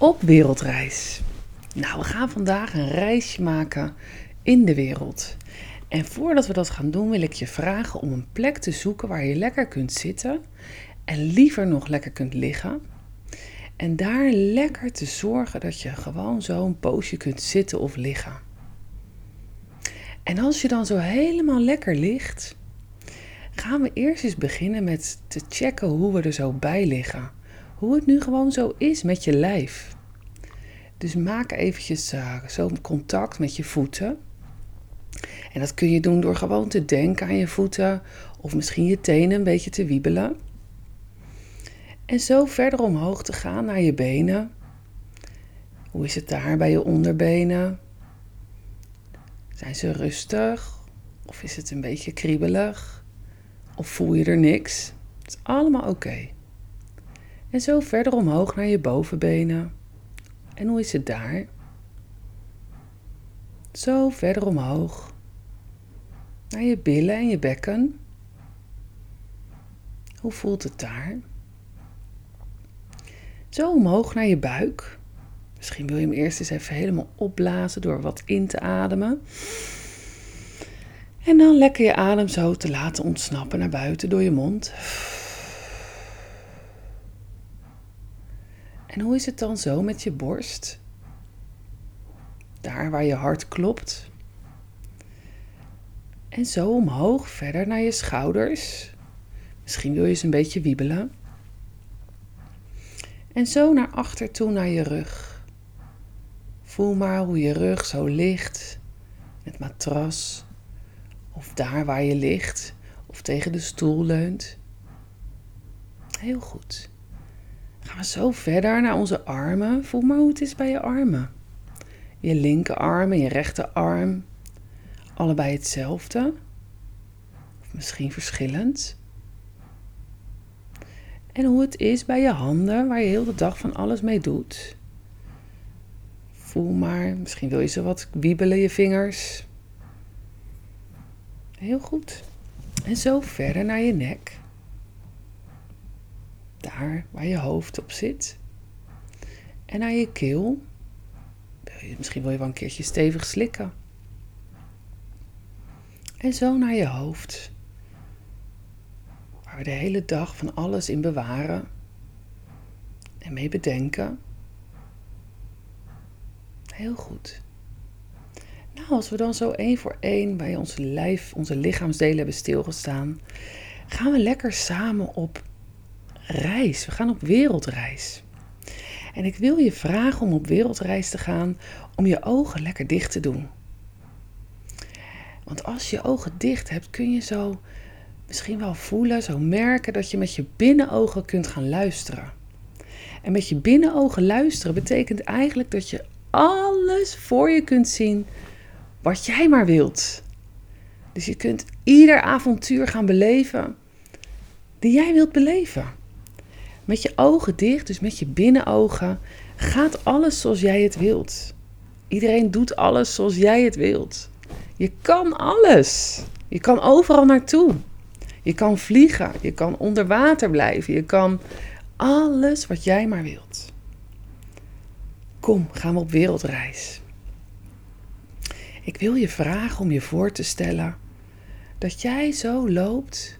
op wereldreis. Nou, we gaan vandaag een reisje maken in de wereld. En voordat we dat gaan doen, wil ik je vragen om een plek te zoeken waar je lekker kunt zitten en liever nog lekker kunt liggen. En daar lekker te zorgen dat je gewoon zo een poosje kunt zitten of liggen. En als je dan zo helemaal lekker ligt, gaan we eerst eens beginnen met te checken hoe we er zo bij liggen. Hoe het nu gewoon zo is met je lijf. Dus maak eventjes uh, zo contact met je voeten. En dat kun je doen door gewoon te denken aan je voeten of misschien je tenen een beetje te wiebelen. En zo verder omhoog te gaan naar je benen. Hoe is het daar bij je onderbenen? Zijn ze rustig? Of is het een beetje kriebelig? Of voel je er niks? Het is allemaal oké. En zo verder omhoog naar je bovenbenen. En hoe is het daar? Zo verder omhoog. Naar je billen en je bekken. Hoe voelt het daar? Zo omhoog naar je buik. Misschien wil je hem eerst eens even helemaal opblazen door wat in te ademen. En dan lekker je adem zo te laten ontsnappen naar buiten door je mond. En hoe is het dan zo met je borst? Daar waar je hart klopt. En zo omhoog verder naar je schouders. Misschien wil je ze een beetje wiebelen. En zo naar achter toe naar je rug. Voel maar hoe je rug zo ligt. Het matras. Of daar waar je ligt. Of tegen de stoel leunt. Heel goed. Gaan we zo verder naar onze armen. Voel maar hoe het is bij je armen. Je linkerarm en je rechterarm. Allebei hetzelfde. Of misschien verschillend. En hoe het is bij je handen, waar je heel de dag van alles mee doet. Voel maar, misschien wil je ze wat wiebelen, je vingers. Heel goed. En zo verder naar je nek daar waar je hoofd op zit. En naar je keel. Misschien wil je wel een keertje stevig slikken. En zo naar je hoofd. Waar we de hele dag van alles in bewaren. En mee bedenken. Heel goed. Nou, als we dan zo één voor één bij ons lijf, onze lichaamsdelen hebben stilgestaan, gaan we lekker samen op reis. We gaan op wereldreis. En ik wil je vragen om op wereldreis te gaan om je ogen lekker dicht te doen. Want als je ogen dicht hebt, kun je zo misschien wel voelen, zo merken dat je met je binnenogen kunt gaan luisteren. En met je binnenogen luisteren betekent eigenlijk dat je alles voor je kunt zien wat jij maar wilt. Dus je kunt ieder avontuur gaan beleven die jij wilt beleven. Met je ogen dicht, dus met je binnenogen, gaat alles zoals jij het wilt. Iedereen doet alles zoals jij het wilt. Je kan alles. Je kan overal naartoe. Je kan vliegen, je kan onder water blijven, je kan alles wat jij maar wilt. Kom, gaan we op wereldreis. Ik wil je vragen om je voor te stellen dat jij zo loopt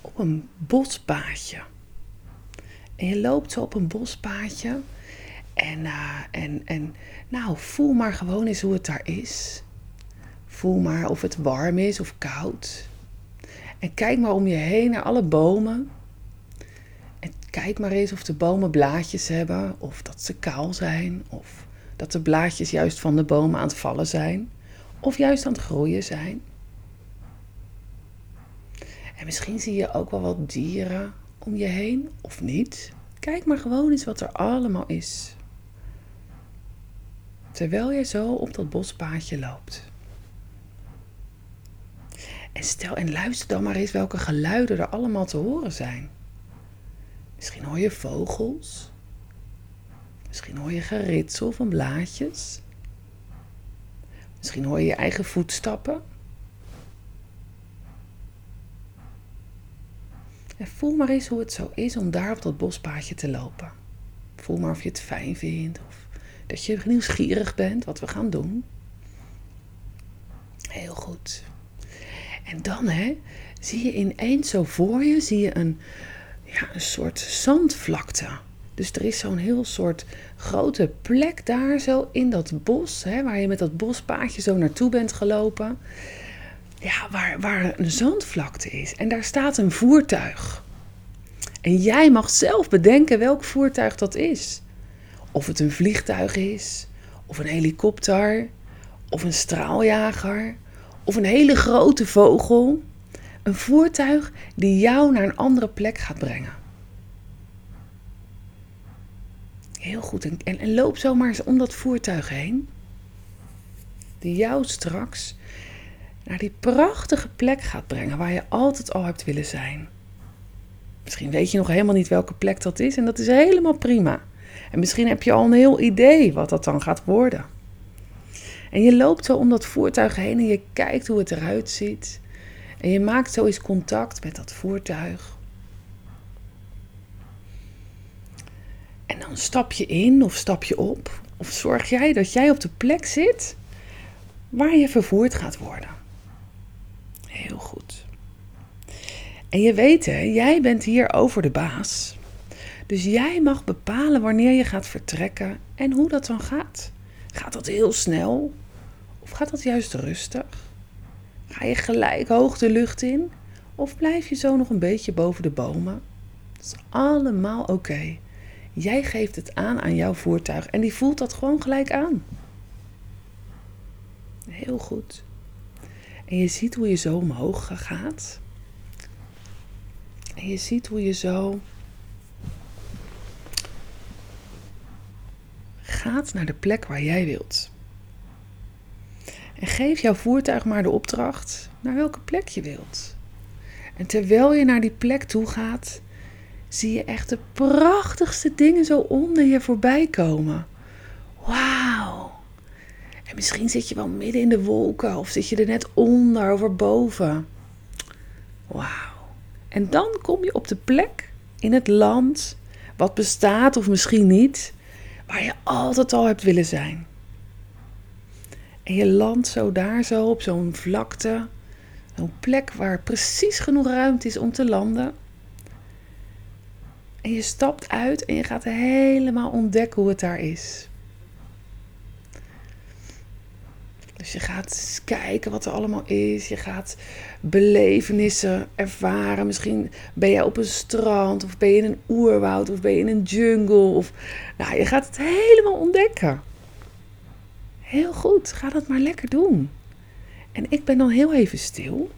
op een bospaadje. En je loopt zo op een bospaadje. En, uh, en, en nou, voel maar gewoon eens hoe het daar is. Voel maar of het warm is of koud. En kijk maar om je heen naar alle bomen. En kijk maar eens of de bomen blaadjes hebben. Of dat ze kaal zijn. Of dat de blaadjes juist van de bomen aan het vallen zijn. Of juist aan het groeien zijn. En misschien zie je ook wel wat dieren om je heen of niet. Kijk maar gewoon eens wat er allemaal is. Terwijl je zo op dat bospaadje loopt. En stel en luister dan maar eens welke geluiden er allemaal te horen zijn. Misschien hoor je vogels. Misschien hoor je geritsel van blaadjes. Misschien hoor je je eigen voetstappen. En voel maar eens hoe het zo is om daar op dat bospaadje te lopen. voel maar of je het fijn vindt. Of dat je nieuwsgierig bent wat we gaan doen. Heel goed. En dan hè, zie je ineens zo voor je, zie je een, ja, een soort zandvlakte. Dus er is zo'n heel soort grote plek daar zo in dat bos, hè, waar je met dat bospaadje zo naartoe bent gelopen. Ja, waar, waar een zandvlakte is. En daar staat een voertuig. En jij mag zelf bedenken welk voertuig dat is. Of het een vliegtuig is, of een helikopter, of een straaljager, of een hele grote vogel. Een voertuig die jou naar een andere plek gaat brengen. Heel goed. En, en, loop zomaar eens om dat voertuig heen. Die jou straks naar die prachtige plek gaat brengen waar je altijd al hebt willen zijn. Misschien weet je nog helemaal niet welke plek dat is en dat is helemaal prima. En misschien heb je al een heel idee wat dat dan gaat worden. En je loopt zo om dat voertuig heen en je kijkt hoe het eruit ziet. En je maakt zo eens contact met dat voertuig. En dan stap je in of stap je op. Of zorg jij dat jij op de plek zit waar je vervoerd gaat worden. Heel goed. En je weet, hè, jij bent hier over de baas. Dus jij mag bepalen wanneer je gaat vertrekken en hoe dat dan gaat. Gaat dat heel snel of gaat dat juist rustig? Ga je gelijk hoog de lucht in of blijf je zo nog een beetje boven de bomen? Dat is allemaal oké. Jij geeft het aan aan jouw voertuig en die voelt dat gewoon gelijk aan. Heel goed. En je ziet hoe je zo omhoog gaat. En je ziet hoe je zo gaat naar de plek waar jij wilt. En geef jouw voertuig maar de opdracht naar welke plek je wilt. En terwijl je naar die plek toe gaat, zie je echt de prachtigste dingen zo onder je voorbij komen. Wauw! En misschien zit je wel midden in de wolken of zit je er net onder of erboven. Wauw. En dan kom je op de plek in het land wat bestaat of misschien niet, waar je altijd al hebt willen zijn. En je landt zo daar zo op zo'n vlakte, zo'n plek waar precies genoeg ruimte is om te landen. En je stapt uit en je gaat helemaal ontdekken hoe het daar is. Dus je gaat kijken wat er allemaal is. Je gaat belevenissen ervaren. Misschien ben je op een strand, of ben je in een oerwoud, of ben je in een jungle. Of, nou, je gaat het helemaal ontdekken. Heel goed, ga dat maar lekker doen. En ik ben dan heel even stil.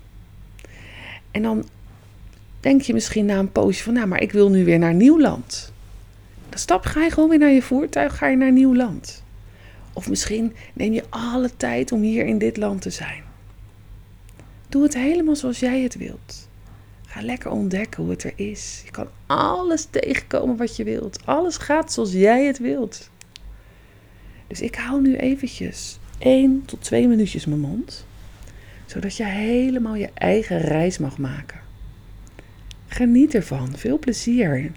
En dan denk je misschien na een poosje van, nou, maar ik wil nu weer naar Nieuwland. Dan stap, ga je gewoon weer naar je voertuig, ga je naar Nieuwland. Of misschien neem je alle tijd om hier in dit land te zijn. Doe het helemaal zoals jij het wilt. Ga lekker ontdekken hoe het er is. Je kan alles tegenkomen wat je wilt. Alles gaat zoals jij het wilt. Dus ik hou nu eventjes 1 tot 2 minuutjes mijn mond. Zodat je helemaal je eigen reis mag maken. Geniet ervan. Veel plezier.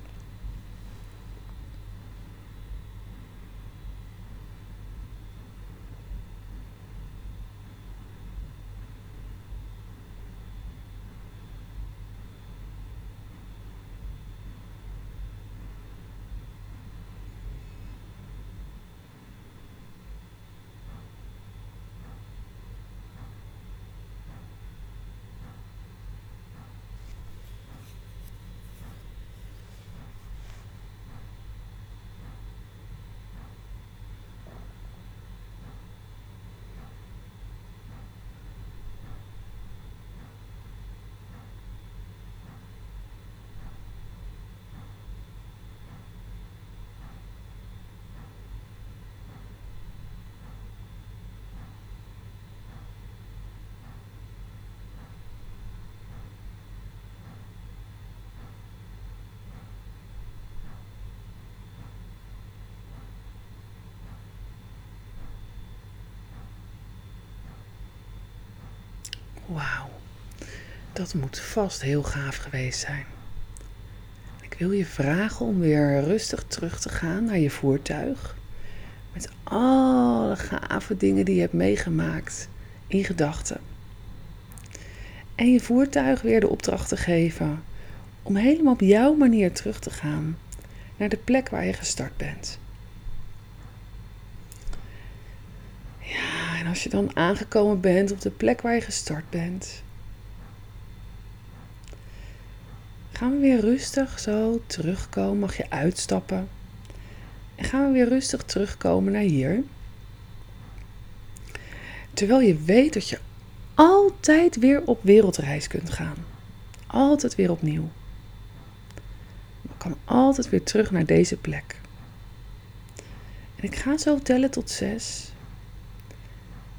Wauw, dat moet vast heel gaaf geweest zijn. Ik wil je vragen om weer rustig terug te gaan naar je voertuig. Met alle gave dingen die je hebt meegemaakt in gedachten. En je voertuig weer de opdracht te geven om helemaal op jouw manier terug te gaan naar de plek waar je gestart bent. Ja, en als je dan aangekomen bent op de plek waar je gestart bent, gaan we weer rustig zo terugkomen. Mag je uitstappen. En gaan we weer rustig terugkomen naar hier. Terwijl je weet dat je altijd weer op wereldreis kunt gaan. Altijd weer opnieuw. Je kan altijd weer terug naar deze plek. En ik ga zo tellen tot zes.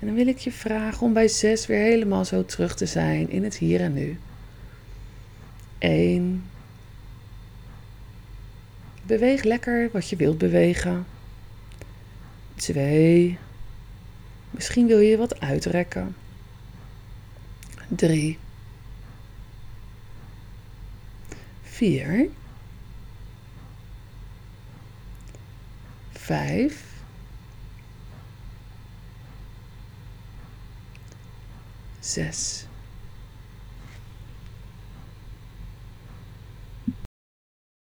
En dan wil ik je vragen om bij zes weer helemaal zo terug te zijn in het hier en nu. 1. Beweeg lekker wat je wilt bewegen. 2. Misschien wil je wat uitrekken. 3. 4. 5. Sis.